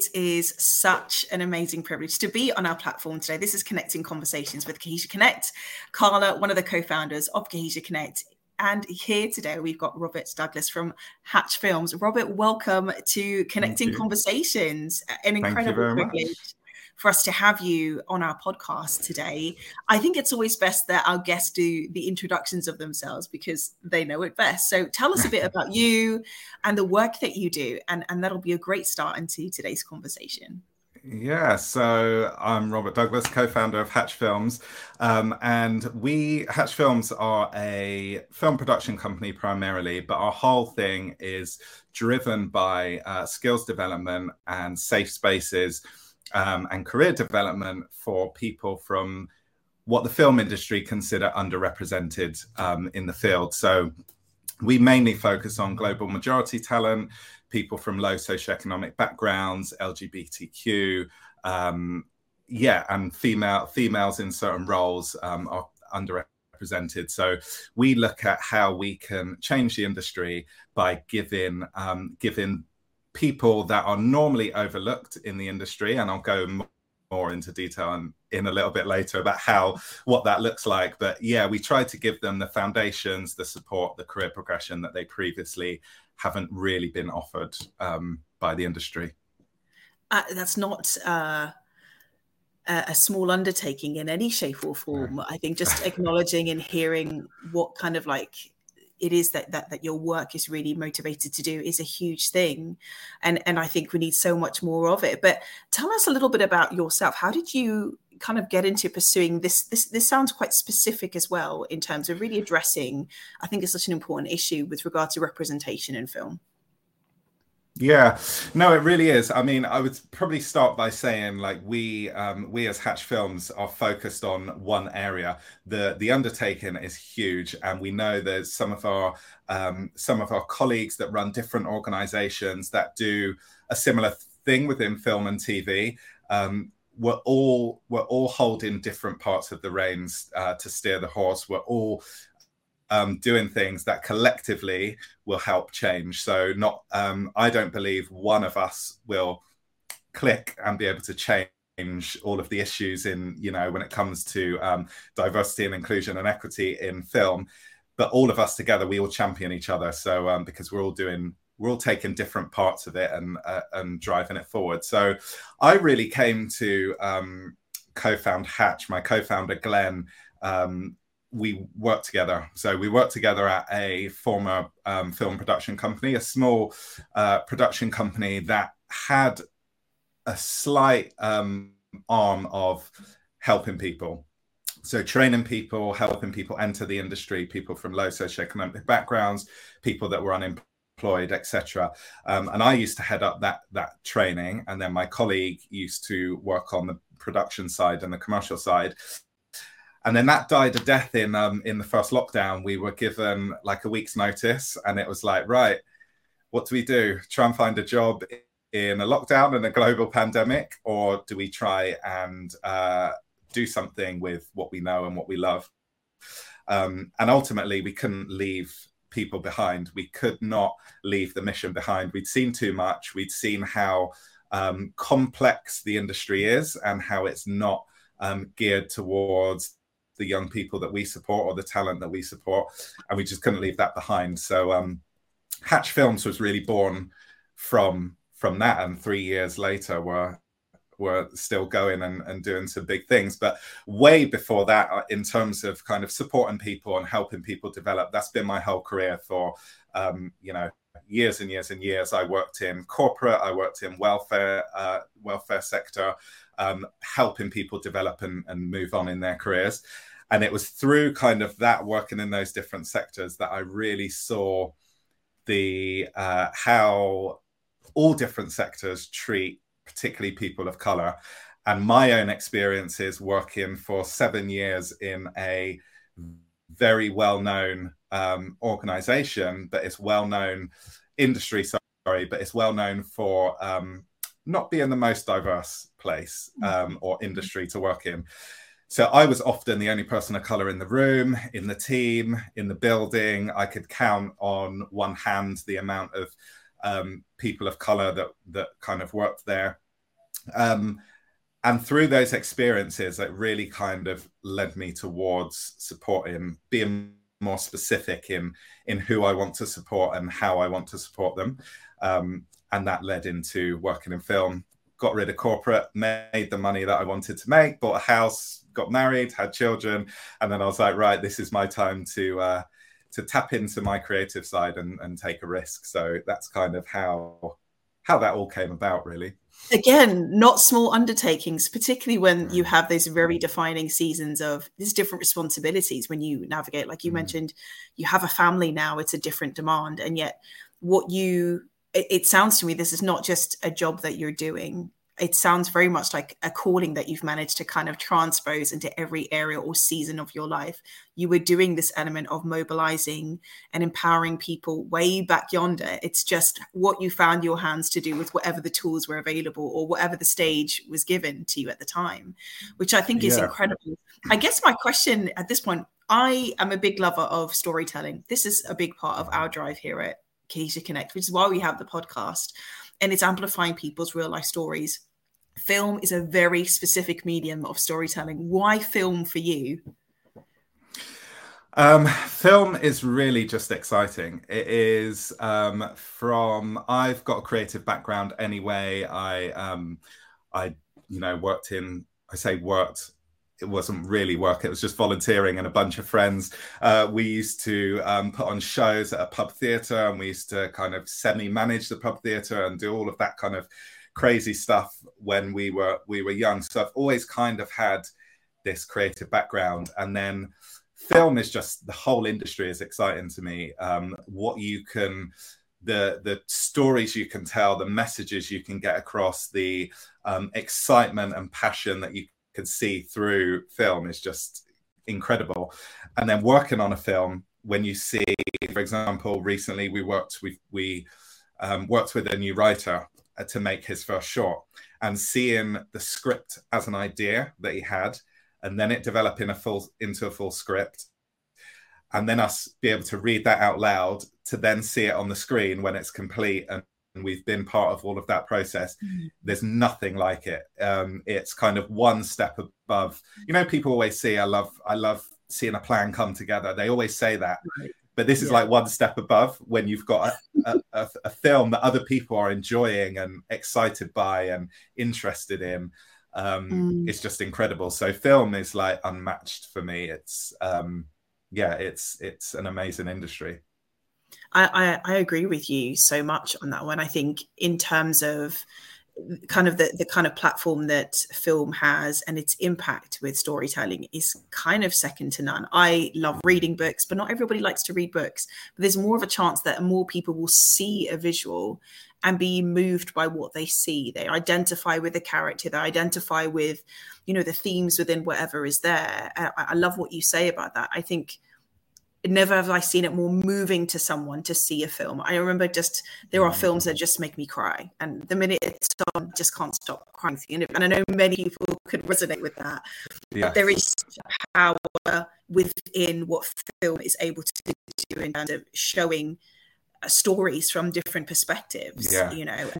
It is such an amazing privilege to be on our platform today. This is Connecting Conversations with Cohesia Connect. Carla, one of the co founders of Cohesia Connect. And here today, we've got Robert Douglas from Hatch Films. Robert, welcome to Connecting Conversations. An incredible privilege. Much for us to have you on our podcast today. I think it's always best that our guests do the introductions of themselves because they know it best. So tell us a bit about you and the work that you do, and, and that'll be a great start into today's conversation. Yeah, so I'm Robert Douglas, co-founder of Hatch Films, um, and we Hatch Films are a film production company primarily, but our whole thing is driven by uh, skills development and safe spaces um, and career development for people from what the film industry consider underrepresented um, in the field. So we mainly focus on global majority talent, people from low socioeconomic backgrounds, LGBTQ, um, yeah, and female females in certain roles um, are underrepresented. So we look at how we can change the industry by giving um, giving people that are normally overlooked in the industry, and I'll go more into detail in, in a little bit later about how what that looks like. But yeah, we try to give them the foundations, the support, the career progression that they previously haven't really been offered um, by the industry. Uh, that's not uh, a small undertaking in any shape or form. I think just acknowledging and hearing what kind of like it is that, that that your work is really motivated to do is a huge thing. And and i think we need so much more of it. But tell us a little bit about yourself. How did you kind of get into pursuing this this this sounds quite specific as well in terms of really addressing i think it's such an important issue with regard to representation in film yeah, no, it really is. I mean, I would probably start by saying like we um, we as Hatch Films are focused on one area. the The undertaking is huge, and we know there's some of our um, some of our colleagues that run different organisations that do a similar thing within film and TV. Um, we're all we're all holding different parts of the reins uh, to steer the horse. We're all um, doing things that collectively will help change. So, not um, I don't believe one of us will click and be able to change all of the issues in you know when it comes to um, diversity and inclusion and equity in film. But all of us together, we all champion each other. So um, because we're all doing we're all taking different parts of it and uh, and driving it forward. So I really came to um, co-found Hatch. My co-founder Glenn um, we worked together. So we worked together at a former um, film production company, a small uh, production company that had a slight um, arm of helping people. So training people, helping people enter the industry, people from low socioeconomic backgrounds, people that were unemployed, etc. Um, and I used to head up that that training, and then my colleague used to work on the production side and the commercial side and then that died a death in um, in the first lockdown. We were given like a week's notice, and it was like, right, what do we do? Try and find a job in a lockdown and a global pandemic, or do we try and uh, do something with what we know and what we love? Um, and ultimately, we couldn't leave people behind. We could not leave the mission behind. We'd seen too much. We'd seen how um, complex the industry is and how it's not um, geared towards the young people that we support or the talent that we support, and we just couldn't leave that behind. So um, Hatch Films was really born from from that, and three years later, we're we're still going and, and doing some big things. But way before that, uh, in terms of kind of supporting people and helping people develop, that's been my whole career for um, you know years and years and years. I worked in corporate, I worked in welfare uh, welfare sector, um, helping people develop and, and move on in their careers and it was through kind of that working in those different sectors that I really saw the uh, how all different sectors treat particularly people of color and my own experiences working for seven years in a very well-known um, organization but it's well-known industry sorry but it's well known for um, not being the most diverse place mm. um, or industry to work in so I was often the only person of color in the room, in the team, in the building. I could count on one hand the amount of um, people of color that that kind of worked there. Um, and through those experiences, it really kind of led me towards supporting, being more specific in in who I want to support and how I want to support them. Um, and that led into working in film. Got rid of corporate, made the money that I wanted to make, bought a house, got married, had children, and then I was like, right, this is my time to uh, to tap into my creative side and, and take a risk. So that's kind of how how that all came about, really. Again, not small undertakings, particularly when you have those very defining seasons of these different responsibilities when you navigate. Like you mm. mentioned, you have a family now, it's a different demand. And yet, what you, it, it sounds to me, this is not just a job that you're doing it sounds very much like a calling that you've managed to kind of transpose into every area or season of your life. You were doing this element of mobilizing and empowering people way back yonder. It's just what you found your hands to do with whatever the tools were available or whatever the stage was given to you at the time, which I think is yeah. incredible. I guess my question at this point I am a big lover of storytelling. This is a big part of mm-hmm. our drive here at Cohesia Connect, which is why we have the podcast. And it's amplifying people's real life stories film is a very specific medium of storytelling. Why film for you? Um, film is really just exciting. It is um, from I've got a creative background anyway. I um, I you know worked in I say worked. It wasn't really work. It was just volunteering and a bunch of friends. Uh, we used to um, put on shows at a pub theatre, and we used to kind of semi-manage the pub theatre and do all of that kind of crazy stuff when we were we were young. So I've always kind of had this creative background, and then film is just the whole industry is exciting to me. Um, what you can the the stories you can tell, the messages you can get across, the um, excitement and passion that you can see through film is just incredible. And then working on a film, when you see, for example, recently we worked we we um, worked with a new writer uh, to make his first short and seeing the script as an idea that he had and then it developing a full into a full script and then us be able to read that out loud to then see it on the screen when it's complete and we've been part of all of that process mm-hmm. there's nothing like it um, it's kind of one step above you know people always say i love i love seeing a plan come together they always say that right. But this is yeah. like one step above when you've got a, a, a, film that other people are enjoying and excited by and interested in. Um, mm. It's just incredible. So film is like unmatched for me. It's um, yeah, it's it's an amazing industry. I, I, I agree with you so much on that one. I think in terms of kind of the, the kind of platform that film has and its impact with storytelling is kind of second to none. I love mm-hmm. reading books, but not everybody likes to read books. But there's more of a chance that more people will see a visual and be moved by what they see. They identify with the character, they identify with, you know, the themes within whatever is there. I, I love what you say about that. I think never have I seen it more moving to someone to see a film. I remember just there are films that just make me cry, and the minute it's on, just can't stop crying. And I know many people could resonate with that. Yeah. But there is power within what film is able to do in terms of showing uh, stories from different perspectives. Yeah. You know,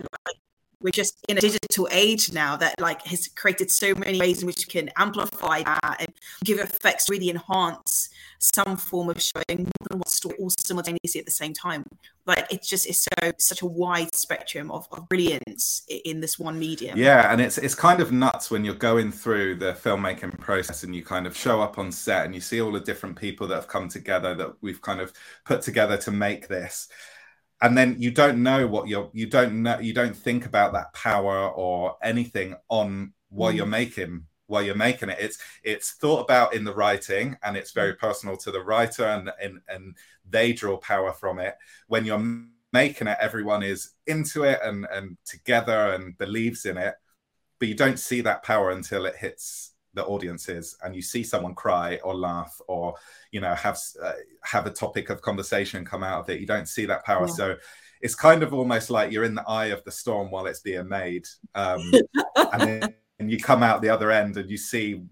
we're just in a digital age now that like has created so many ways in which you can amplify that and give effects really enhance some form of showing more than one story all simultaneously at the same time. Like it's just it's so such a wide spectrum of, of brilliance in this one medium. Yeah and it's it's kind of nuts when you're going through the filmmaking process and you kind of show up on set and you see all the different people that have come together that we've kind of put together to make this. And then you don't know what you're you don't know you don't think about that power or anything on while mm. you're making while you're making it it's it's thought about in the writing and it's very personal to the writer and and, and they draw power from it. When you're making it everyone is into it and and together and believes in it but you don't see that power until it hits the audiences and you see someone cry or laugh or you know have uh, have a topic of conversation come out of it. You don't see that power. Yeah. so it's kind of almost like you're in the eye of the storm while it's being made um, and and you come out the other end and you see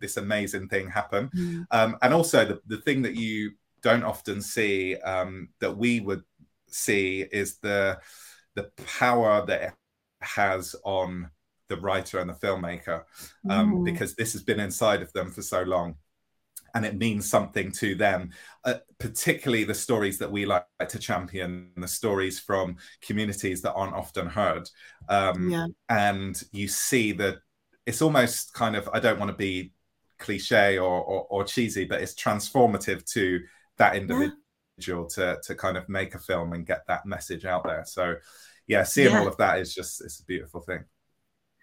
this amazing thing happen mm. um, and also the, the thing that you don't often see um, that we would see is the the power that it has on the writer and the filmmaker um, mm. because this has been inside of them for so long and it means something to them uh, particularly the stories that we like to champion the stories from communities that aren't often heard um, yeah. and you see that it's almost kind of i don't want to be cliche or, or, or cheesy but it's transformative to that individual yeah. to to kind of make a film and get that message out there so yeah seeing yeah. all of that is just it's a beautiful thing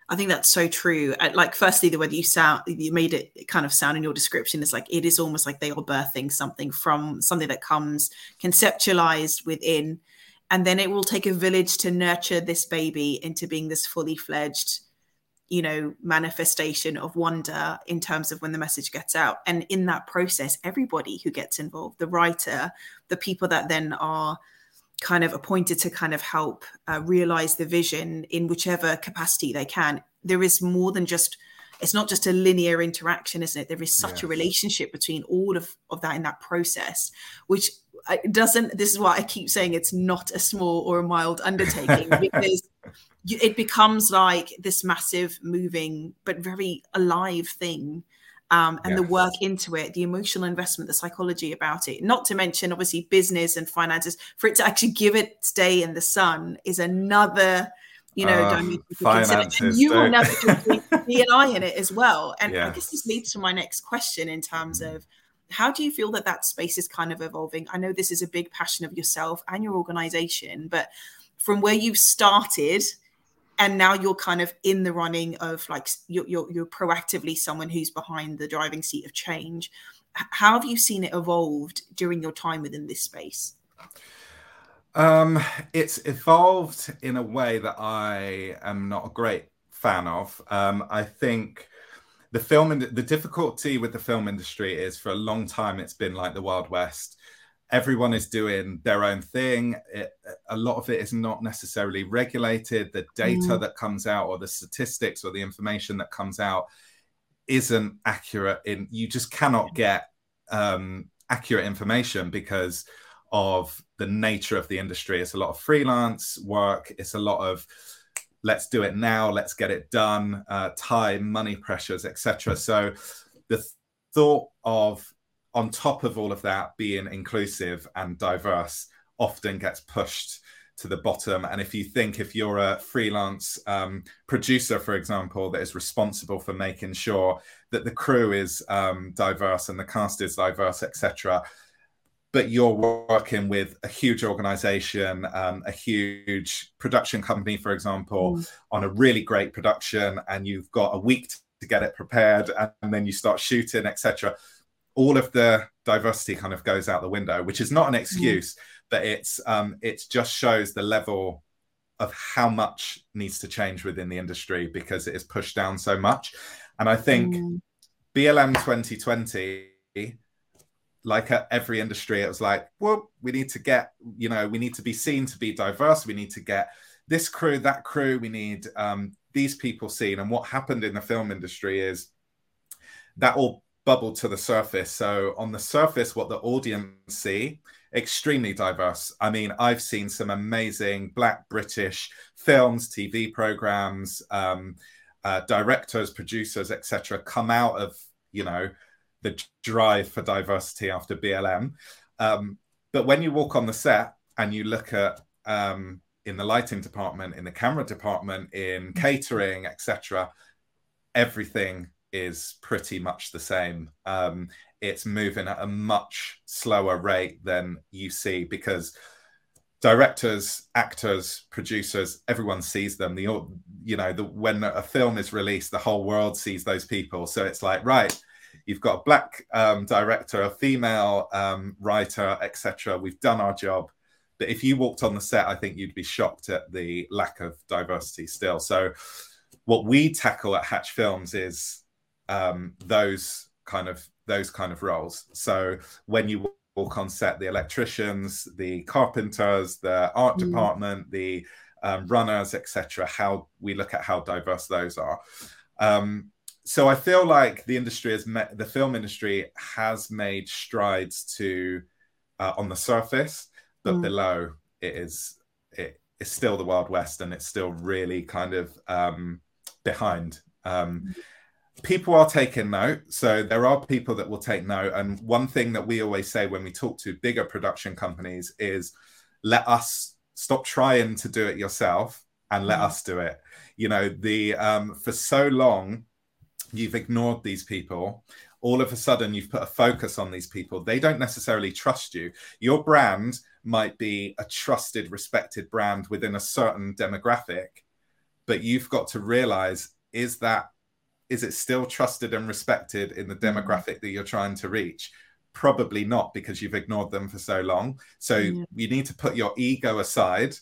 I think that's so true. Like, firstly, the way that you sound, you made it kind of sound in your description is like it is almost like they are birthing something from something that comes conceptualized within, and then it will take a village to nurture this baby into being this fully fledged, you know, manifestation of wonder in terms of when the message gets out. And in that process, everybody who gets involved, the writer, the people that then are kind of appointed to kind of help uh, realize the vision in whichever capacity they can there is more than just it's not just a linear interaction isn't it there is such a relationship between all of, of that in that process which uh, doesn't this is why i keep saying it's not a small or a mild undertaking because it becomes like this massive moving but very alive thing um, and the work into it, the emotional investment, the psychology about it. Not to mention, obviously, business and finances. For it to actually give it day in the sun is another, you know, uh, dimension to consider. And you will never be an eye in it as well. And. I guess this leads to my next question in terms of how do you feel that that space is kind of evolving? I know this is a big passion of yourself and your organization, but from where you've started and now you're kind of in the running of like you're, you're, you're proactively someone who's behind the driving seat of change. How have you seen it evolved during your time within this space? Um, it's evolved in a way that i am not a great fan of. Um, i think the film and the difficulty with the film industry is for a long time it's been like the wild west everyone is doing their own thing. It, a lot of it is not necessarily regulated. The data mm. that comes out, or the statistics, or the information that comes out, isn't accurate. In you just cannot get um, accurate information because of the nature of the industry. It's a lot of freelance work. It's a lot of let's do it now. Let's get it done. Uh, time, money pressures, etc. So the thought of on top of all of that, being inclusive and diverse often gets pushed to the bottom. And if you think if you're a freelance um, producer, for example, that is responsible for making sure that the crew is um, diverse and the cast is diverse, etc., but you're working with a huge organization, um, a huge production company, for example, mm. on a really great production, and you've got a week to get it prepared, and then you start shooting, etc all of the diversity kind of goes out the window, which is not an mm. excuse, mm. but it's um, it just shows the level of how much needs to change within the industry because it is pushed down so much. And I think mm. BLM 2020, like at every industry, it was like, well, we need to get, you know, we need to be seen to be diverse. We need to get this crew, that crew. We need um, these people seen. And what happened in the film industry is that all bubbled to the surface. So on the surface, what the audience see, extremely diverse. I mean, I've seen some amazing Black British films, TV programs, um, uh, directors, producers, etc., come out of you know the drive for diversity after BLM. Um, but when you walk on the set and you look at um, in the lighting department, in the camera department, in catering, etc., everything is pretty much the same. Um, it's moving at a much slower rate than you see because directors, actors, producers, everyone sees them. The you know the when a film is released, the whole world sees those people. So it's like right, you've got a black um, director, a female um, writer, etc. We've done our job. But if you walked on the set, I think you'd be shocked at the lack of diversity still. So, what we tackle at Hatch Films is um, those kind of those kind of roles. So when you walk on set, the electricians, the carpenters, the art mm. department, the um, runners, etc. How we look at how diverse those are. Um, so I feel like the industry has met, the film industry has made strides to uh, on the surface, but mm. below it is it is still the wild west, and it's still really kind of um, behind. Um, people are taking note. So there are people that will take note. And one thing that we always say when we talk to bigger production companies is let us stop trying to do it yourself and let mm. us do it. You know, the um, for so long you've ignored these people. All of a sudden, you've put a focus on these people. They don't necessarily trust you. Your brand might be a trusted, respected brand within a certain demographic, but you've got to realize is that is it still trusted and respected in the mm. demographic that you're trying to reach? Probably not because you've ignored them for so long. So yeah. you need to put your ego aside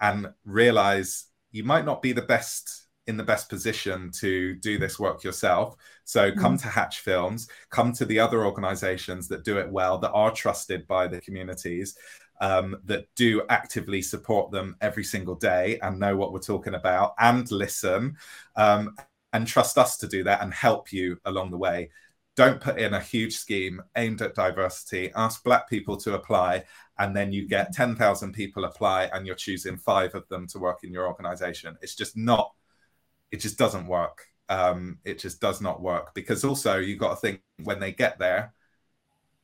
and realize you might not be the best in the best position to do this work yourself. So come mm. to Hatch Films, come to the other organizations that do it well, that are trusted by the communities, um, that do actively support them every single day and know what we're talking about and listen. Um, and trust us to do that and help you along the way. Don't put in a huge scheme aimed at diversity. Ask Black people to apply, and then you get 10,000 people apply, and you're choosing five of them to work in your organization. It's just not, it just doesn't work. Um, it just does not work because also you've got to think when they get there,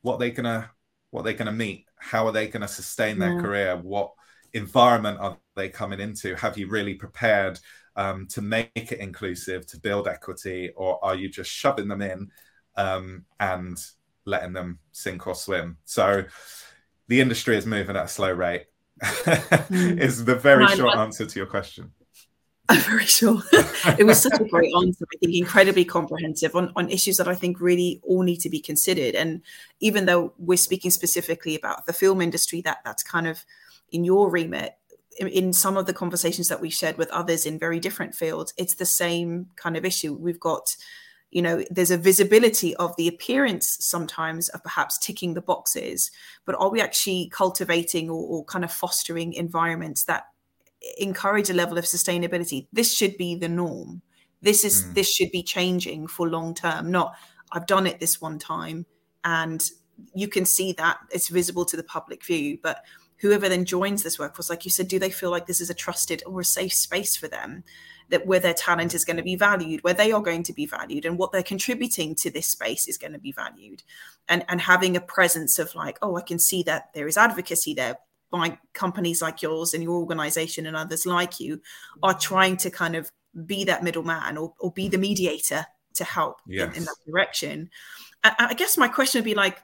what they gonna what they gonna meet, how are they gonna sustain their yeah. career, what environment are they coming into? Have you really prepared um, to make it inclusive, to build equity, or are you just shoving them in um, and letting them sink or swim? So the industry is moving at a slow rate. mm. is the very short answer to your question. I'm very sure. it was such a great answer. I think incredibly comprehensive on, on issues that I think really all need to be considered. And even though we're speaking specifically about the film industry, that that's kind of in your remit, in some of the conversations that we've shared with others in very different fields, it's the same kind of issue. We've got, you know, there's a visibility of the appearance sometimes of perhaps ticking the boxes, but are we actually cultivating or, or kind of fostering environments that encourage a level of sustainability? This should be the norm. This is mm. this should be changing for long term. Not I've done it this one time, and you can see that it's visible to the public view, but whoever then joins this workforce, like you said, do they feel like this is a trusted or a safe space for them? That where their talent is going to be valued, where they are going to be valued, and what they're contributing to this space is going to be valued, and and having a presence of like, oh, I can see that there is advocacy there by companies like yours and your organization and others like you are trying to kind of be that middleman or, or be the mediator to help yes. in, in, that direction. I, I guess my question would be like,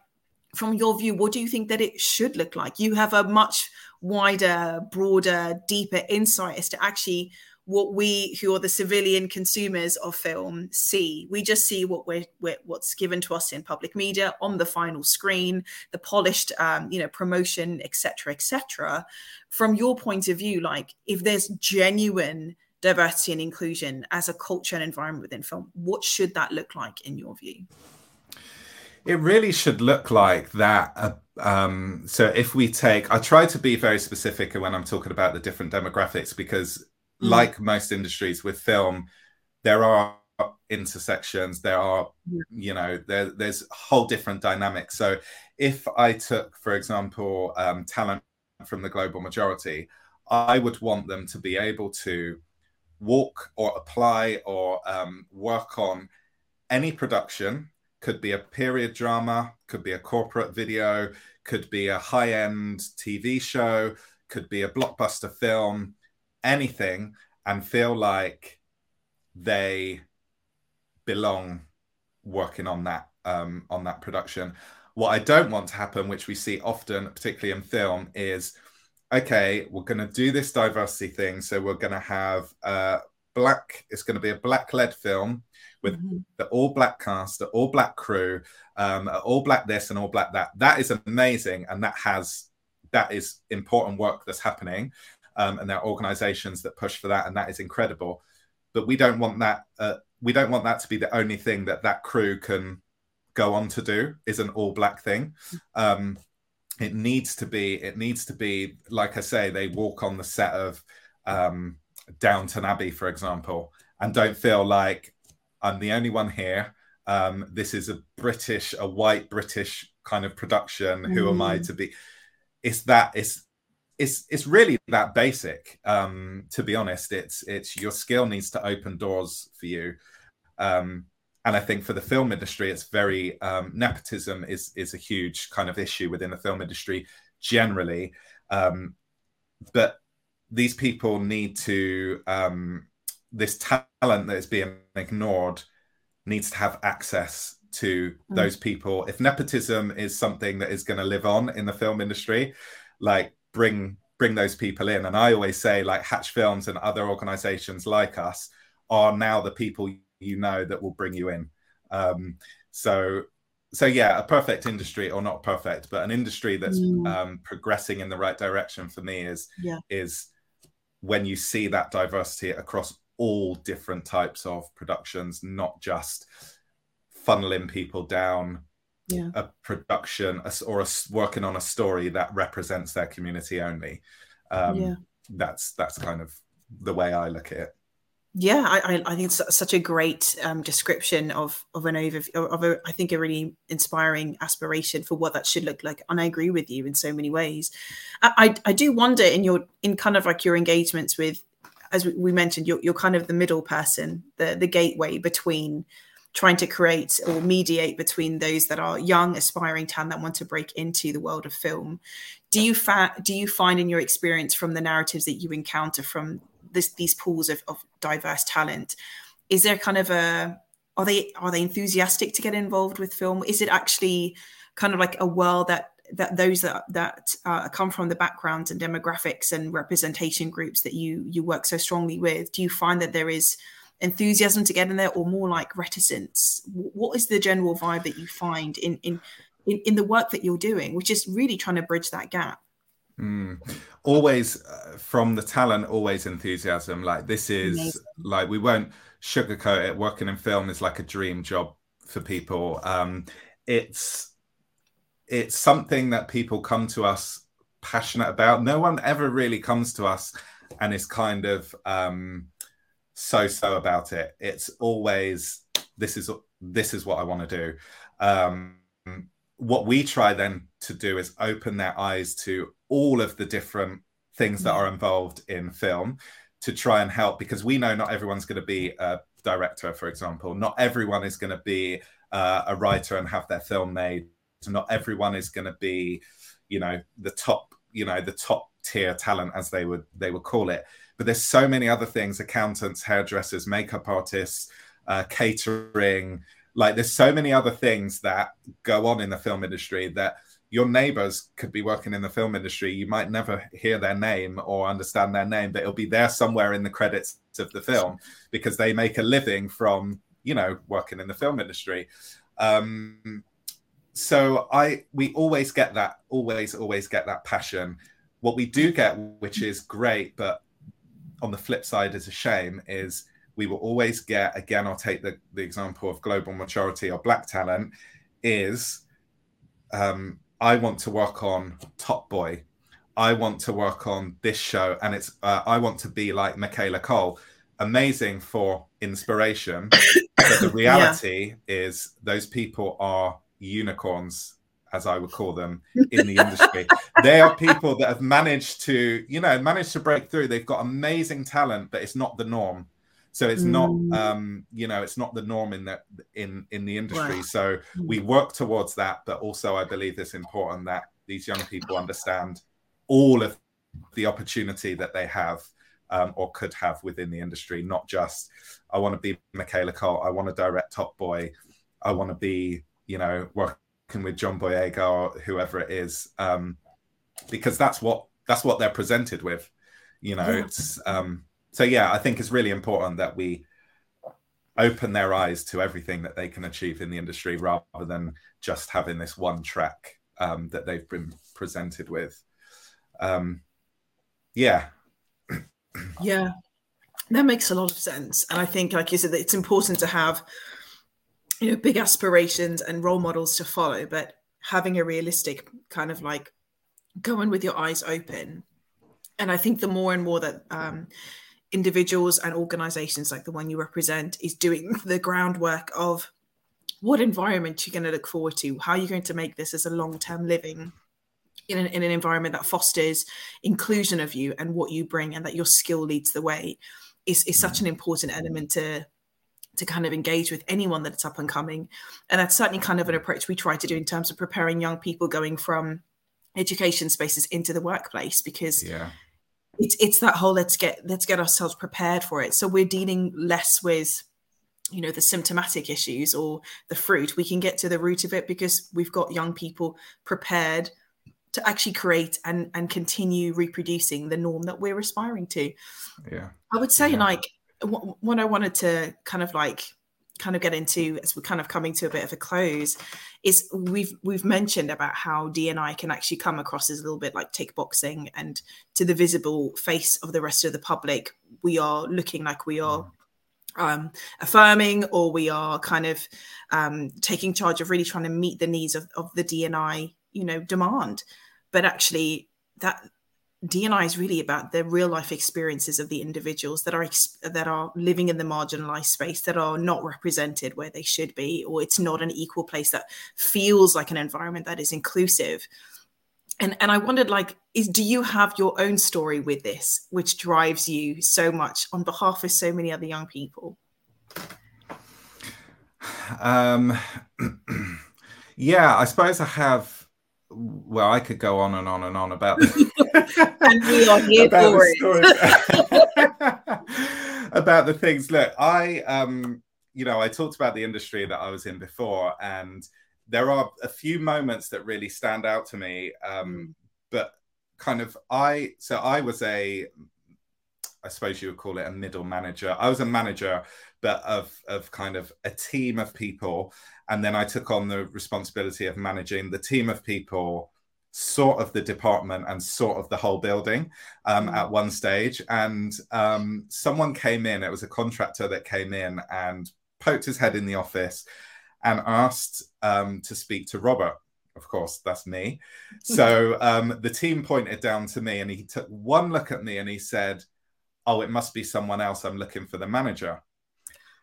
from your view, what do you think that it should look like? You have a much wider, broader, deeper insight as to actually what we who are the civilian consumers of film see. We just see what we're, we're, what's given to us in public media on the final screen the polished um, you know promotion etc etc from your point of view like if there's genuine diversity and inclusion as a culture and environment within film what should that look like in your view it really should look like that. Uh, um, so if we take, I try to be very specific when I'm talking about the different demographics because, mm. like most industries with film, there are intersections. There are, you know, there, there's whole different dynamics. So if I took, for example, um, talent from the global majority, I would want them to be able to walk or apply or um, work on any production could be a period drama, could be a corporate video, could be a high end TV show, could be a blockbuster film, anything, and feel like they belong working on that um, on that production. What I don't want to happen, which we see often, particularly in film, is okay, we're going to do this diversity thing. So we're going to have uh, black. It's going to be a black led film with mm-hmm. the all black cast, the all black crew, um, all black this and all black that. That is amazing, and that has that is important work that's happening, um, and there are organisations that push for that, and that is incredible. But we don't want that. Uh, we don't want that to be the only thing that that crew can go on to do. Is an all black thing. Um, it needs to be. It needs to be like I say. They walk on the set of um, Downton Abbey, for example, and don't feel like I'm the only one here. Um, this is a British, a white British kind of production. Mm. Who am I mm. to be? It's that. It's it's it's really that basic. Um, to be honest, it's it's your skill needs to open doors for you. Um, and I think for the film industry, it's very um, nepotism is is a huge kind of issue within the film industry generally. Um, but these people need to um, this talent that is being ignored needs to have access to mm. those people. If nepotism is something that is going to live on in the film industry, like bring bring those people in. And I always say, like Hatch Films and other organizations like us are now the people you know that will bring you in. Um, so so yeah, a perfect industry or not perfect, but an industry that's mm. um, progressing in the right direction for me is yeah. is when you see that diversity across all different types of productions, not just funneling people down yeah. a production or a, working on a story that represents their community only. Um, yeah. That's that's kind of the way I look at it. Yeah, I, I think it's such a great um, description of of an overview of a I think a really inspiring aspiration for what that should look like. And I agree with you in so many ways. I I, I do wonder in your in kind of like your engagements with, as we mentioned, you're you're kind of the middle person, the the gateway between trying to create or mediate between those that are young aspiring talent that want to break into the world of film do you fa- do you find in your experience from the narratives that you encounter from this, these pools of, of diverse talent is there kind of a are they are they enthusiastic to get involved with film? Is it actually kind of like a world that that those that that uh, come from the backgrounds and demographics and representation groups that you you work so strongly with? Do you find that there is enthusiasm to get in there or more like reticence? What is the general vibe that you find in in in, in the work that you're doing which is really trying to bridge that gap mm. always uh, from the talent always enthusiasm like this is Amazing. like we won't sugarcoat it working in film is like a dream job for people um it's it's something that people come to us passionate about no one ever really comes to us and is kind of um so so about it. It's always this is this is what I want to do. Um, what we try then to do is open their eyes to all of the different things that are involved in film to try and help because we know not everyone's going to be a director, for example. Not everyone is going to be uh, a writer and have their film made. Not everyone is going to be, you know, the top, you know, the top tier talent as they would they would call it but there's so many other things accountants hairdressers makeup artists uh, catering like there's so many other things that go on in the film industry that your neighbors could be working in the film industry you might never hear their name or understand their name but it'll be there somewhere in the credits of the film because they make a living from you know working in the film industry. Um, so i we always get that always always get that passion. What we do get which is great but on the flip side is a shame is we will always get again i'll take the, the example of global majority or black talent is um, i want to work on top boy i want to work on this show and it's uh, i want to be like michaela Coel. amazing for inspiration but the reality yeah. is those people are unicorns as I would call them in the industry. they are people that have managed to, you know, managed to break through. They've got amazing talent, but it's not the norm. So it's mm. not, um, you know, it's not the norm in that in in the industry. Wow. So we mm. work towards that, but also I believe it's important that these young people understand all of the opportunity that they have um, or could have within the industry. Not just I want to be Michaela Coel, I want to direct Top Boy, I want to be, you know, working with John Boyega or whoever it is, um, because that's what that's what they're presented with. You know, yeah. it's um, so yeah. I think it's really important that we open their eyes to everything that they can achieve in the industry rather than just having this one track um, that they've been presented with. Um, yeah. yeah, that makes a lot of sense. And I think, like you said, it's important to have you know big aspirations and role models to follow but having a realistic kind of like going with your eyes open and i think the more and more that um, individuals and organizations like the one you represent is doing the groundwork of what environment you're going to look forward to how you're going to make this as a long-term living in an, in an environment that fosters inclusion of you and what you bring and that your skill leads the way is, is such an important element to to kind of engage with anyone that's up and coming. And that's certainly kind of an approach we try to do in terms of preparing young people going from education spaces into the workplace because yeah it's it's that whole let's get let's get ourselves prepared for it. So we're dealing less with you know the symptomatic issues or the fruit. We can get to the root of it because we've got young people prepared to actually create and and continue reproducing the norm that we're aspiring to. Yeah. I would say yeah. like what i wanted to kind of like kind of get into as we're kind of coming to a bit of a close is we've we've mentioned about how dni can actually come across as a little bit like tick boxing and to the visible face of the rest of the public we are looking like we are um, affirming or we are kind of um, taking charge of really trying to meet the needs of, of the dni you know demand. But actually that DNI is really about the real life experiences of the individuals that are that are living in the marginalized space that are not represented where they should be, or it's not an equal place that feels like an environment that is inclusive. And and I wondered, like, is do you have your own story with this, which drives you so much on behalf of so many other young people? Um, yeah, I suppose I have well, I could go on and on and on about and we are here about for it. about the things. Look, I um, you know, I talked about the industry that I was in before, and there are a few moments that really stand out to me. Um, mm. but kind of I so I was a I suppose you would call it a middle manager. I was a manager, but of of kind of a team of people and then I took on the responsibility of managing the team of people, sort of the department and sort of the whole building um, mm. at one stage. And um, someone came in, it was a contractor that came in and poked his head in the office and asked um, to speak to Robert. Of course, that's me. So um, the team pointed down to me and he took one look at me and he said, Oh, it must be someone else. I'm looking for the manager.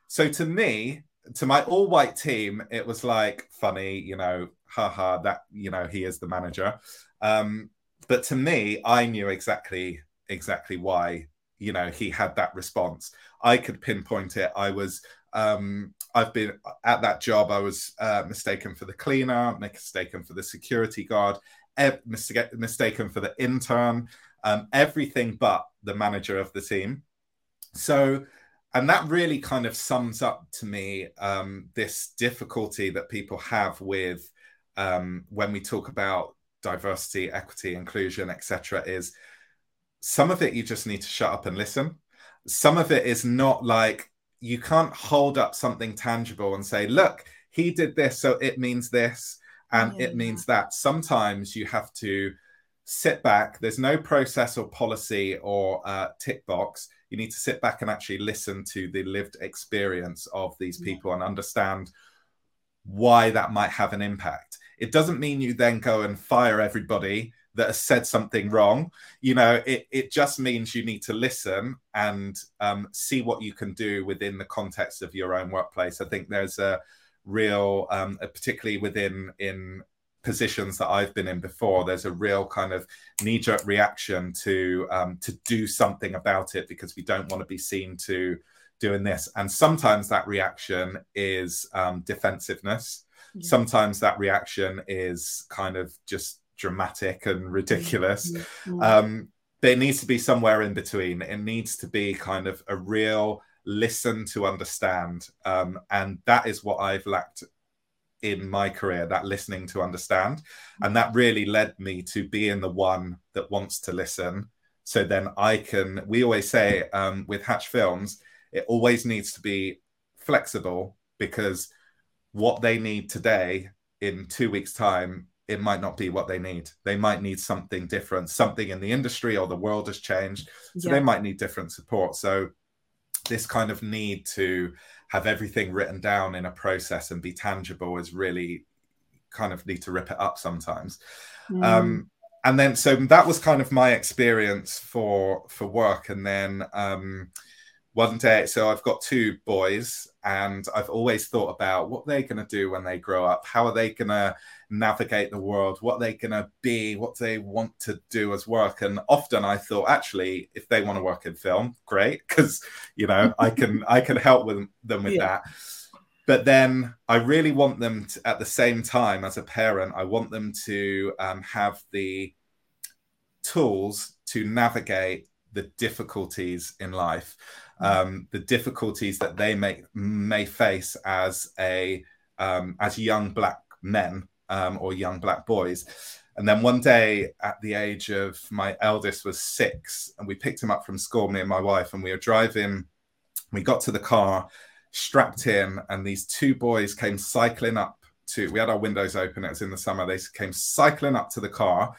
So to me, to my all white team, it was like funny, you know, haha, that, you know, he is the manager. Um, but to me, I knew exactly, exactly why, you know, he had that response. I could pinpoint it. I was, um, I've been at that job, I was uh, mistaken for the cleaner, mistaken for the security guard, e- mistaken for the intern, um, everything but the manager of the team. So, and that really kind of sums up to me um, this difficulty that people have with um, when we talk about diversity, equity, inclusion, etc. Is some of it you just need to shut up and listen. Some of it is not like you can't hold up something tangible and say, "Look, he did this, so it means this." and yeah. it means that sometimes you have to sit back there's no process or policy or uh, tick box you need to sit back and actually listen to the lived experience of these people and understand why that might have an impact. It doesn't mean you then go and fire everybody that has said something wrong. You know, it, it just means you need to listen and um, see what you can do within the context of your own workplace. I think there's a real, um, particularly within in positions that I've been in before, there's a real kind of knee-jerk reaction to um, to do something about it because we don't want to be seen to doing this. And sometimes that reaction is um, defensiveness. Yeah. Sometimes that reaction is kind of just dramatic and ridiculous. Mm-hmm. Um, but it needs to be somewhere in between. It needs to be kind of a real listen to understand. Um, and that is what I've lacked in my career that listening to understand. And that really led me to being the one that wants to listen. So then i can we always say um, with hatch films it always needs to be flexible because what they need today in two weeks time it might not be what they need. They might need something different something in the industry or the world has changed. So yeah. they might need different support. So this kind of need to have everything written down in a process and be tangible is really kind of need to rip it up sometimes. Mm. Um, and then so that was kind of my experience for for work and then um, one day, so I've got two boys, and I've always thought about what they're going to do when they grow up. How are they going to navigate the world? What they're going to be? What they want to do as work? And often I thought, actually, if they want to work in film, great, because you know I can I can help with them with yeah. that. But then I really want them to, at the same time as a parent, I want them to um, have the tools to navigate the difficulties in life um, the difficulties that they may may face as a um, as young black men um, or young black boys. And then one day, at the age of my eldest was six, and we picked him up from school, me and my wife, and we were driving. We got to the car, strapped in, and these two boys came cycling up to. We had our windows open. It was in the summer. They came cycling up to the car,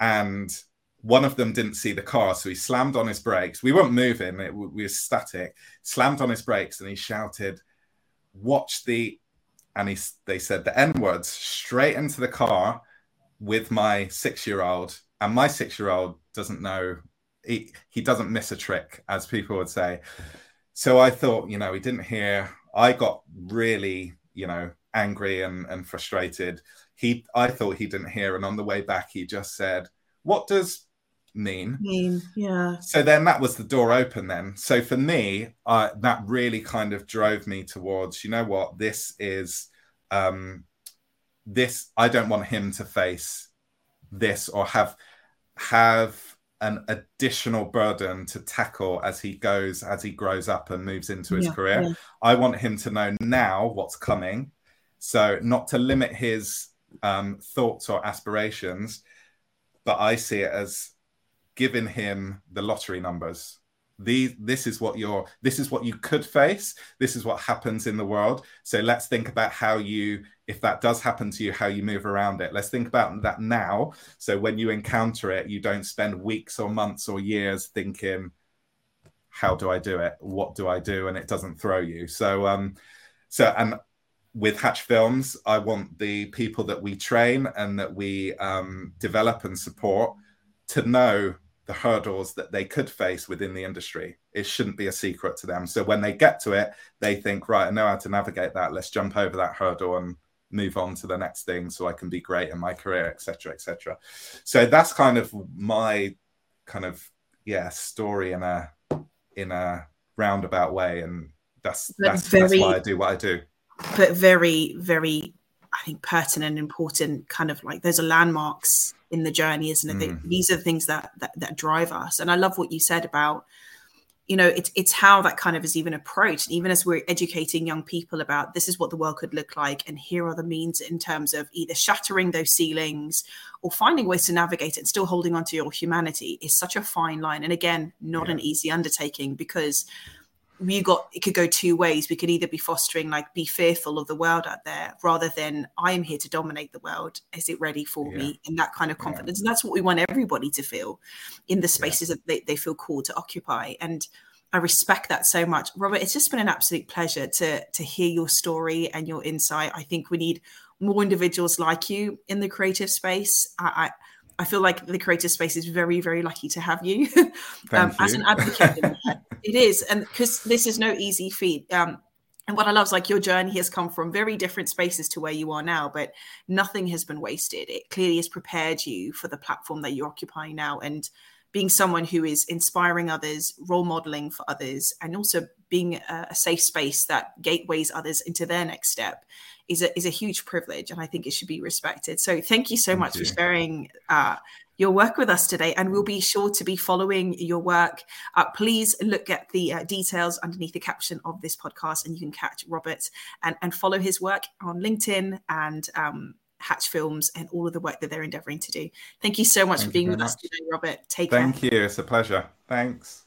and one of them didn't see the car, so he slammed on his brakes. We weren't moving; it, we were static. Slammed on his brakes, and he shouted, "Watch the!" And he they said the N words straight into the car with my six-year-old, and my six-year-old doesn't know. He, he doesn't miss a trick, as people would say. So I thought, you know, he didn't hear. I got really, you know, angry and, and frustrated. He, I thought he didn't hear, and on the way back, he just said, "What does mean. Mean, yeah. So then that was the door open then. So for me, uh, that really kind of drove me towards, you know what, this is um this I don't want him to face this or have have an additional burden to tackle as he goes as he grows up and moves into his yeah, career. Yeah. I want him to know now what's coming. So not to limit his um, thoughts or aspirations, but I see it as given him the lottery numbers. The this is what you're this is what you could face. This is what happens in the world. So let's think about how you if that does happen to you how you move around it. Let's think about that now. So when you encounter it you don't spend weeks or months or years thinking how do i do it? What do i do? And it doesn't throw you. So um so and with hatch films i want the people that we train and that we um, develop and support to know the hurdles that they could face within the industry. It shouldn't be a secret to them. So when they get to it, they think, right, I know how to navigate that. Let's jump over that hurdle and move on to the next thing so I can be great in my career, etc., etc. So that's kind of my kind of yeah story in a in a roundabout way, and that's that's, very, that's why I do what I do. But very, very I think pertinent and important kind of like those are landmarks in the journey, isn't it? Mm. These are the things that, that, that drive us. And I love what you said about, you know, it's it's how that kind of is even approached, even as we're educating young people about this is what the world could look like, and here are the means in terms of either shattering those ceilings or finding ways to navigate it and still holding on to your humanity is such a fine line. And again, not yeah. an easy undertaking because we got it could go two ways we could either be fostering like be fearful of the world out there rather than i am here to dominate the world is it ready for yeah. me and that kind of confidence yeah. and that's what we want everybody to feel in the spaces yeah. that they, they feel called to occupy and i respect that so much robert it's just been an absolute pleasure to to hear your story and your insight i think we need more individuals like you in the creative space I, I I feel like the creative space is very, very lucky to have you, um, you. as an advocate. It is, and because this is no easy feat. Um, and what I love is like your journey has come from very different spaces to where you are now, but nothing has been wasted. It clearly has prepared you for the platform that you're occupying now, and being someone who is inspiring others, role modeling for others, and also being a, a safe space that gateways others into their next step is a, is a huge privilege and I think it should be respected. So thank you so thank much you. for sharing uh, your work with us today. And we'll be sure to be following your work. Uh, please look at the uh, details underneath the caption of this podcast and you can catch Robert and, and follow his work on LinkedIn and um, Hatch Films and all of the work that they're endeavoring to do. Thank you so much Thank for being with much. us today, Robert. Take Thank care. Thank you. It's a pleasure. Thanks.